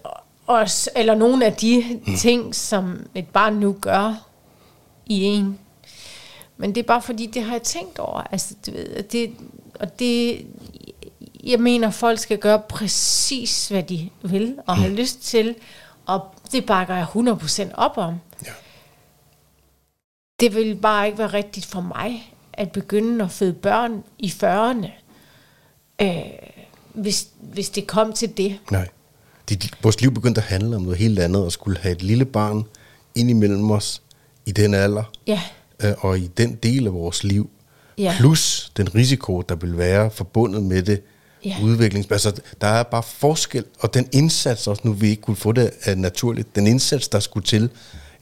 os, eller nogle af de ting, som et barn nu gør i en. Men det er bare fordi, det har jeg tænkt over. Altså, du ved, det, og det, jeg mener, folk skal gøre præcis, hvad de vil og har lyst til, og det bakker jeg 100% op om Ja. det vil bare ikke være rigtigt for mig, at begynde at føde børn i 40'erne, øh, hvis, hvis det kom til det. Nej. De, vores liv begyndte at handle om noget helt andet, og skulle have et lille barn ind imellem os i den alder, Ja, øh, og i den del af vores liv, Ja. plus den risiko, der vil være forbundet med det, Ja. udviklings... Altså, der er bare forskel, og den indsats også, nu vi ikke kunne få det uh, naturligt, den indsats, der skulle til,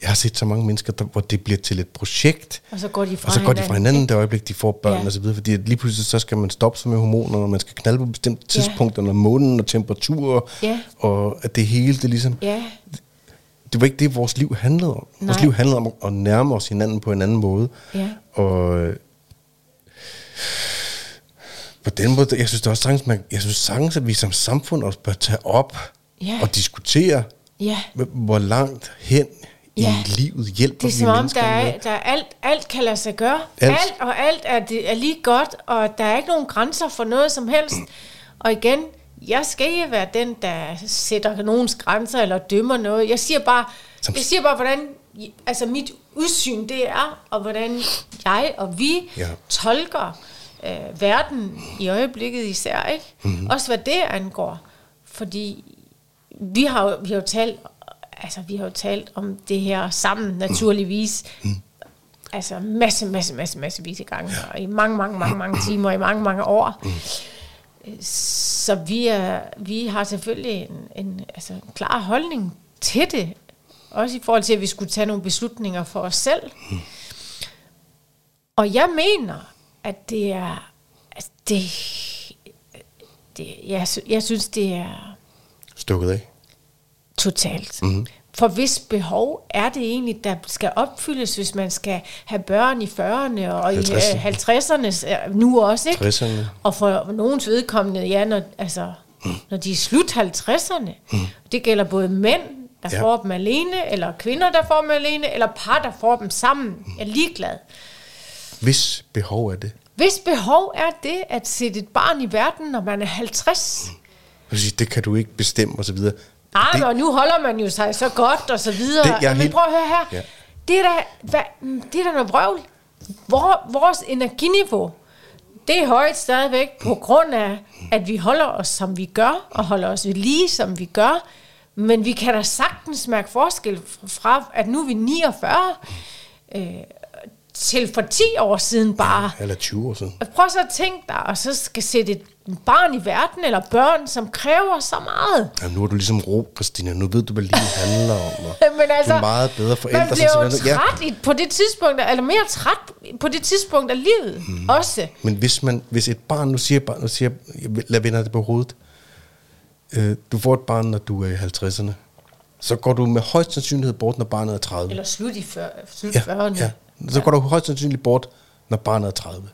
jeg har set så mange mennesker, der, hvor det bliver til et projekt, og så går de fra og så går de fra hinanden det øjeblik, de får børn Ja. ja. og så videre, fordi lige pludselig så skal man stoppe sig med hormoner, og man skal knalde på bestemte tidspunkter, når månen og temperaturer, Ja. og at det hele, det ligesom, Ja, det var ikke det, vores liv handlede om. Nej. Vores liv handlede om at nærme os hinanden på en anden måde. Ja. Og på den måde, jeg synes det også sagtens, man, jeg synes sagtens, at vi som samfund også bør tage op Ja. og diskutere, ja. hvor langt hen Ja. i livet hjælper Det er som om, der er, der er alt, alt kan lade sig gøre. Alt. Alt, og alt er, det, er lige godt, og der er ikke nogen grænser for noget som helst. Og igen, jeg skal ikke være den, der sætter nogens grænser eller dømmer noget. Jeg siger bare, Som- jeg siger bare hvordan altså mit udsyn det er, og hvordan jeg og vi Ja. tolker øh, verden i øjeblikket især. Ikke? Mm-hmm. Også hvad det angår. Fordi vi har, vi har jo talt altså vi har jo talt om det her sammen naturligvis. Mm. Altså masse, masse, masse, masse vis gange, og i mange, mange, mange, mange timer, i mange, mange år. Så vi, er, vi har selvfølgelig en, en, altså, en klar holdning til det. Også i forhold til, at vi skulle tage nogle beslutninger for os selv. Og jeg mener, at det er... At det, det, jeg, jeg synes, det er Stukket af. Totalt. Mm-hmm. For hvis behov er det egentlig, der skal opfyldes, hvis man skal have børn i 40'erne og i 50'erne. øh, 50'erne øh, nu også, ikke? 60'erne. Og for nogens vedkommende, ja, når, altså, mm. når de er slut 50'erne. Mm. Det gælder både mænd, der Ja. får dem alene, eller kvinder, der får dem alene, eller par, der får dem sammen. Jeg er ligeglad. Hvis behov er det. Hvis behov er det at sætte et barn i verden, når man er 50, Jeg vil sige, det kan du ikke bestemme osv. Nej, det, og nu holder man jo sig så godt og så videre. Det- jeg Men helt- prøv at høre her. Ja. Det, er da, hvad, det er da noget vrøvl. Hvor, vores energiniveau, det er højt stadigvæk på grund af, at vi holder os, som vi gør, og holder os ved lige, som vi gør. Men vi kan da sagtens mærke forskel fra, at nu er vi 49, øh, til for 10 år siden bare. Eller 20 år siden. Prøv så at tænke dig, og så skal sætte et barn i verden, eller børn, som kræver så meget. Jamen, nu er du ligesom ro, Christina. Nu ved du, hvad livet handler om. Og [laughs] Men altså, du er meget bedre forældre. Man bliver jo sådan, træt i, på det tidspunkt, eller mere træt på det tidspunkt af livet mm. også. Men hvis, man, hvis et barn, nu siger bare, nu siger lad vende det på hovedet. Øh, du får et barn, når du er i 50'erne. Så går du med højst sandsynlighed bort, når barnet er 30. Eller slut i før, slut ja, 40'erne. ja. Så går du højst sandsynligt bort, når barnet er 30.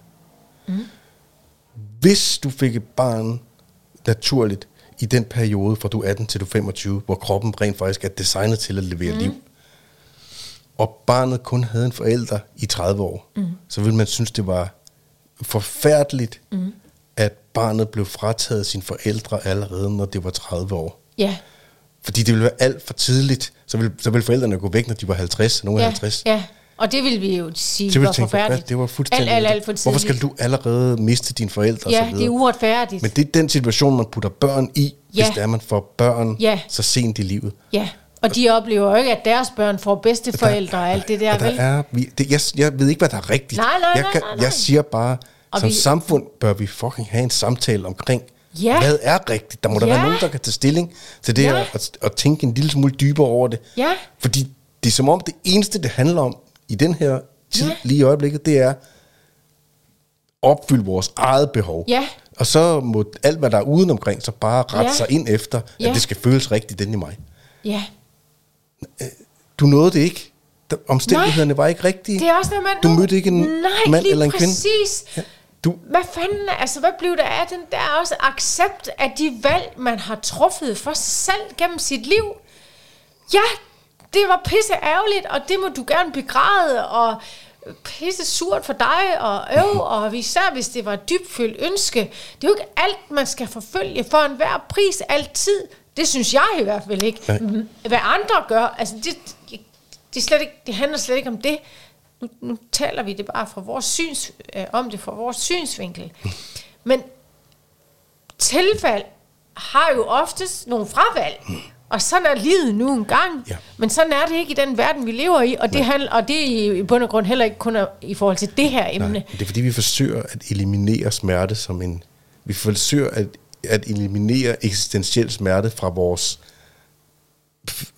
Mm. Hvis du fik et barn naturligt i den periode, fra du er 18 til du er 25, hvor kroppen rent faktisk er designet til at levere mm. liv, og barnet kun havde en forælder i 30 år, mm. så ville man synes, det var forfærdeligt, mm. at barnet blev frataget sine forældre allerede, når det var 30 år. Ja, Fordi det ville være alt for tidligt. Så ville, så ville forældrene gå væk, når de var 50, nogle ja, 50. ja. Og det vil vi jo sige vil var forfærdeligt. det var fuldstændig... Alt, alt, alt for tidligt. Hvorfor skal du allerede miste dine forældre? og så Ja, det er uretfærdigt. Men det er den situation, man putter børn i, Ja. hvis det er, man får børn Ja. så sent i livet. Ja, og de oplever jo ikke, at deres børn får bedsteforældre og alt det der, der vel? er, vi, det, jeg, jeg ved ikke, hvad der er rigtigt. Nej, nej, jeg, nej, kan, nej, nej. jeg siger bare, Og som vi- samfund bør vi fucking have en samtale omkring, Ja. hvad er rigtigt. Der må der Ja. være nogen, der kan tage stilling til det Ja. og, og tænke en lille smule dybere over det. Ja. Fordi det er som om, det eneste, det handler om i den her tid, Ja. lige i øjeblikket, det er opfylde vores eget behov. Ja. Og så må alt, hvad der er udenomkring, så bare rette Ja. sig ind efter, Ja. at det skal føles rigtigt inde i mig. Ja, Du nåede det ikke. Der- Omstændighederne var ikke rigtige. det er også, når man... Du mødte ikke en Nej, mand eller en kvinde. præcis. Ja. Du, Hvad fanden, altså hvad blev der af den der også accept af de valg, man har truffet for sig selv gennem sit liv? Ja, det var pisse ærgerligt, og det må du gerne begræde, og pisse surt for dig, og øv, [laughs] og især hvis det var et dybfølt ønske. Det er jo ikke alt, man skal forfølge for enhver pris altid. Det synes jeg i hvert fald ikke. Nej. Mm, Hvad andre gør, altså det, det, slet ikke, det handler slet ikke om det. nu, nu taler vi det bare fra vores syns, øh, om det fra vores synsvinkel. [laughs] Men tilfald har jo oftest nogle fravalg. Og sådan er livet nu en gang. Ja. Men sådan er det ikke i den verden, vi lever i. Og det, handler, og det er i bund og grund heller ikke kun i forhold til det her emne. Nej, det er fordi, vi forsøger at eliminere smerte som en... Vi forsøger at, at eliminere eksistentiel smerte fra vores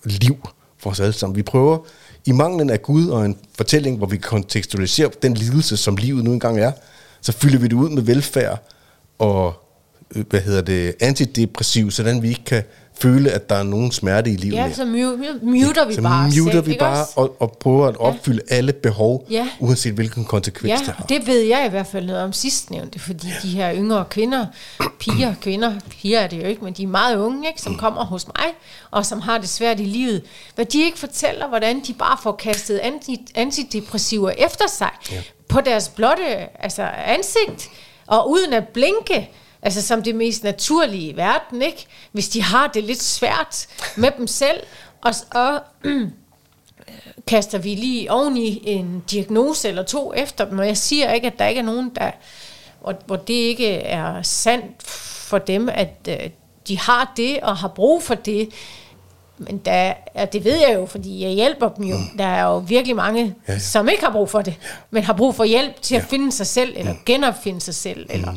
liv for os alle sammen. Vi prøver i manglen af Gud og en fortælling, hvor vi kontekstualiserer den lidelse, som livet nu engang er, så fylder vi det ud med velfærd og øh, hvad hedder det, antidepressiv, sådan vi ikke kan føle, at der er nogen smerte i livet Ja, så mu- muter vi så bare os muter vi ikke bare også? og, og prøver at opfylde alle behov, Ja. uanset hvilken konsekvens Ja, det har. det ved jeg i hvert fald noget om sidstnævnte, fordi de her yngre kvinder, piger, kvinder, piger er det jo ikke, men de er meget unge, ikke, som kommer hos mig, og som har det svært i livet, hvad de ikke fortæller, hvordan de bare får kastet anti, antidepressiver efter sig Ja. på deres blotte altså ansigt, og uden at blinke, altså som det mest naturlige i verden, ikke? Hvis de har det lidt svært med dem selv, og, og [clears throat] kaster vi lige oven i en diagnose eller to efter dem, og jeg siger ikke, at der ikke er nogen, der, hvor, hvor det ikke er sandt for dem, at øh, de har det og har brug for det, men der, ja, det ved jeg jo, fordi jeg hjælper dem jo. Der er jo virkelig mange, Mm. Ja, ja. som ikke har brug for det, men har brug for hjælp til at Ja. Mm. finde sig selv, eller genopfinde sig selv, eller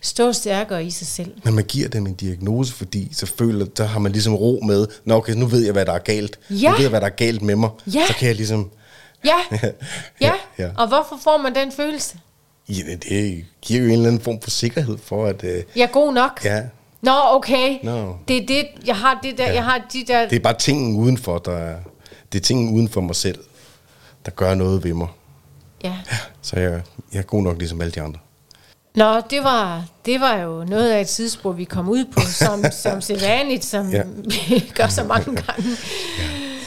stå stærkere i sig selv. Når man giver dem en diagnose, fordi så føler, så har man ligesom ro med, Nå okay, nu ved jeg, hvad der er galt. Ja. Nu ved jeg, hvad der er galt med mig. Ja. Så kan jeg ligesom... [laughs] Ja, ja. ja. og hvorfor får man den følelse? Ja, det giver jo en eller anden form for sikkerhed for, at... Øh, Jeg er god nok. ja, Nå, okay. Nå. Det er det, jeg har det der, Ja. jeg har de der... det er bare tingen udenfor, der er, det er tingen uden for mig selv, der gør noget ved mig. Ja. Så jeg, jeg er god nok ligesom alle de andre. Nå, det var, det var jo noget af et tidsspur, vi kom ud på, som, [laughs] som sædvanligt, som Ja. ja. vi [laughs] gør så mange [laughs] gange.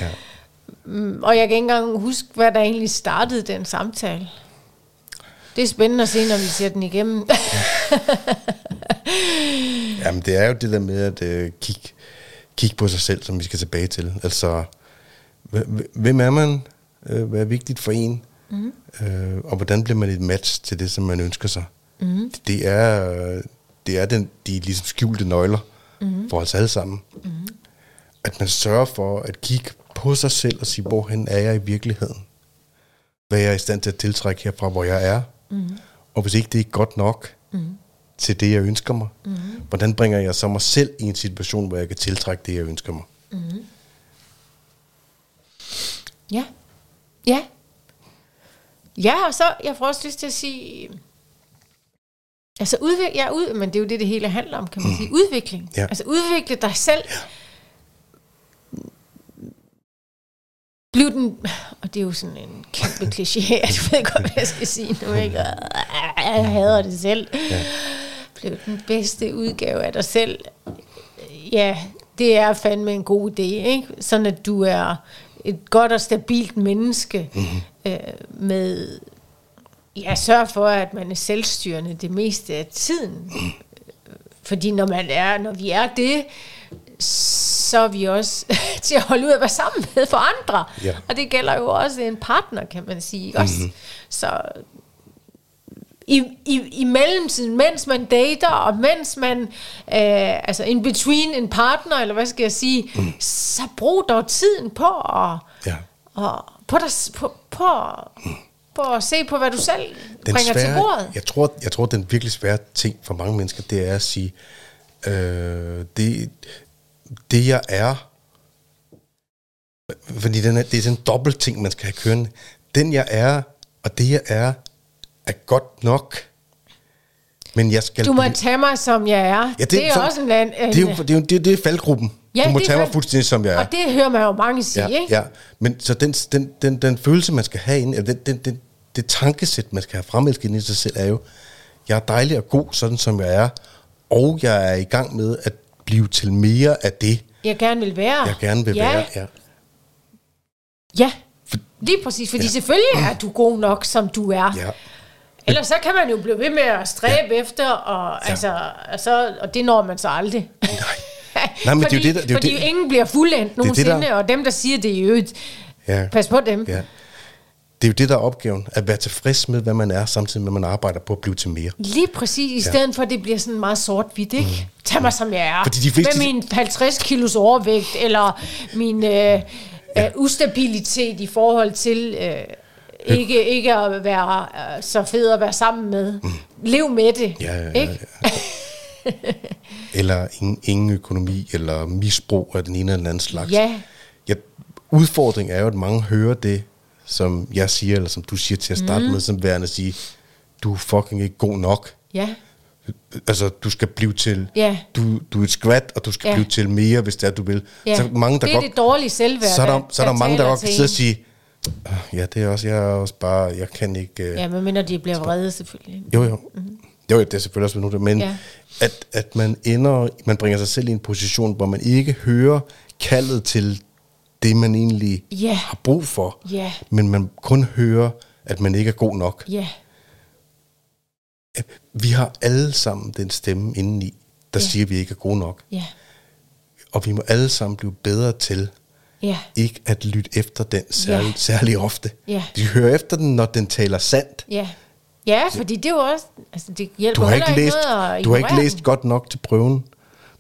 Ja. Mm, Og jeg kan ikke engang huske, hvad der egentlig startede den samtale. Det er spændende at se, når vi ser den igennem. Jamen, det er jo det der med at øh, kigge, kigge på sig selv, som vi skal tilbage til. Altså, hv- hvem er man? Øh, hvad er vigtigt for en? Mm. Øh, og hvordan bliver man et match til det, som man ønsker sig? Mm. Det er, det er den, de ligesom skjulte nøgler mm. for os alle sammen. Mm. At man sørger for at kigge på sig selv og sige, hvorhen er jeg i virkeligheden? Hvad er jeg i stand til at tiltrække herfra, hvor jeg er? Mm. Og hvis ikke det er godt nok, mm til det, jeg ønsker mig? Mm. Hvordan bringer jeg så mig selv i en situation, hvor jeg kan tiltrække det, jeg ønsker mig? ja. Ja. Ja, og så, jeg får også lyst til at sige, altså udvik, ja, ud, men det er jo det, det hele handler om, kan man sige. Udvikling. Mm. Ja. Altså udvikle dig selv. Bliv den, og det er jo sådan en kæmpe kliché, [laughs] at du ved godt, hvad jeg skal sige nu, ikke? Jeg hader det selv. Ja. Bliv den bedste udgave af dig selv. Ja, det er fandme en god idé, ikke? Sådan at du er et godt og stabilt menneske mm-hmm. øh, med, ja, sørg for, at man er selvstyrende det meste af tiden. Fordi når man er, når vi er det, så er vi også [laughs] til at holde ud at være sammen med for andre. Ja. Og det gælder jo også en partner, kan man sige. Også. Så i, i, i mellemtiden, mens man dater, og mens man, øh, altså in between en partner, eller hvad skal jeg sige, mm. så brug dog tiden på at, Ja. og, på, dig, på, på, på at se på, hvad du selv Den bringer svære, til bordet. Jeg tror, jeg tror, den virkelig svære ting for mange mennesker, det er at sige, øh, det, det jeg er, fordi den er, det er sådan en dobbelt ting, man skal have kørende. Den jeg er, og det jeg er, er godt nok. Men jeg skal Du må blive- tage mig, som jeg er. Ja, det, det er så- også en, en, det er jo det er, jo- det det er faldgruppen. Ja, du må det tage mig fald- fuldstændig, som jeg er. Og det hører man jo mange sige, ja, ikke? ja. Men så den, den, den, den følelse, man skal have eller den, den, den, det tankesæt, man skal have fremelsket i sig selv, er jo, jeg er dejlig og god, sådan som jeg er, og jeg er i gang med at blive til mere af det, Jeg gerne vil være. jeg gerne vil ja. være. Ja. Ja, lige præcis. Fordi Ja. selvfølgelig er du god nok, som du er. Ja. Ellers så kan man jo blive ved med at stræbe ja. efter, og, Ja. altså, altså, og det når man så aldrig. Nej. [laughs] Nej, men det er jo fordi, det, der- det er fordi det- ingen bliver fuldendt det, nogensinde, der- og dem, der siger det i øvrigt, Ja. pas på dem. Ja. Det er jo det, der er opgaven. At være tilfreds med, hvad man er, samtidig med, at man arbejder på at blive til mere. Lige præcis, i stedet for, at det bliver sådan meget sort-hvidt, ikke? Mm. Tag mig som jeg er. Fordi de fleste- Med min 50 kilos overvægt, eller min øh, øh, ustabilitet i forhold til øh, ikke, ikke at være øh, så fed at være sammen med. Mm. Lev med det, Ja, ja, ja, ikke? Eller ingen, ingen økonomi, eller misbrug af den ene eller den anden slags. Ja, Ja, udfordringen er jo, at mange hører det, som jeg siger, eller som du siger til at starte mm. med, som værende at sige, du er fucking ikke god nok. ja, Altså, du skal blive til, Ja. du, du er et skvat, og du skal Ja. blive til mere, hvis det er, du vil. ja. Så mange, der det er godt, det dårlige selvværd, så er der, så er der mange, der godt kan sidde og sige, "Ah, ja, det er også, jeg er også bare, jeg kan ikke... øh, Ja, medmindre de bliver vrede, selvfølgelig. Jo, jo. Mm-hmm. Jo, det er selvfølgelig også nu, men ja. at, at man ender, man bringer sig selv i en position, hvor man ikke hører kaldet til det, man egentlig Ja. har brug for, Ja. men man kun hører, at man ikke er god nok. Ja, Vi har alle sammen den stemme indeni, der ja. siger, at vi ikke er gode nok. ja, Og vi må alle sammen blive bedre til ja, ikke at lytte efter den særlig, ja. særlig ofte. Ja. Vi hører efter den, når den taler sandt. ja. Ja, fordi det er jo også, altså det hjælper Du har ikke læst, noget at du har ikke læst den. godt nok til prøven.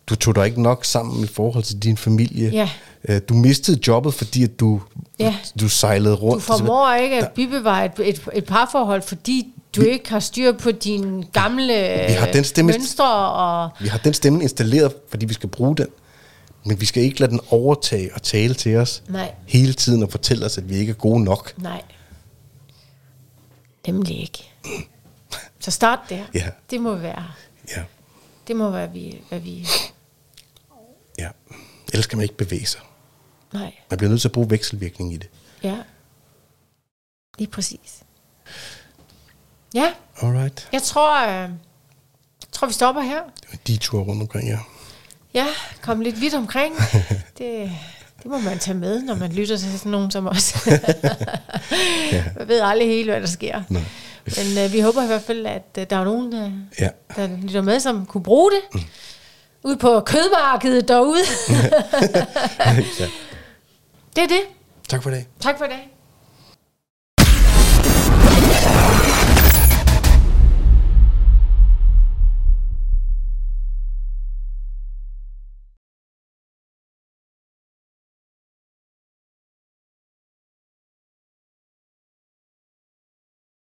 Du tog dig ikke nok sammen i forhold til din familie. Ja. Øh, Du mistede jobbet, fordi at du, Ja. du sejlede Du rundt. formår ikke at bibevare et, et, et parforhold, fordi du ikke har styr på dine gamle Vi har den stemme- mønstre. Og, Vi har den stemme installeret, fordi vi skal bruge den. Men vi skal ikke lade den overtage og tale til os Nej. hele tiden og fortælle os, at vi ikke er gode nok. nej, nemlig ikke. Så start der. Ja. Det må være, Ja, det må være, vi, hvad vi... ja. Ellers kan man ikke bevæge sig. Nej, Man bliver nødt til at bruge vekselvirkning i det. ja. Lige præcis. Ja, Alright. jeg tror, øh, jeg tror vi stopper her. De tur rundt omkring, ja. Ja, kom lidt vidt omkring. [laughs] Det, det må man tage med, når man lytter til sådan nogen som os. [laughs] Man ved aldrig helt, hvad der sker. Nej. Men øh, vi håber i hvert fald, at øh, der er nogen, øh, Ja. der lytter med, som kunne bruge det. Mm. Ude på kødmarkedet derude. [laughs] ja. det er det. Tak for det. Tak for i dag.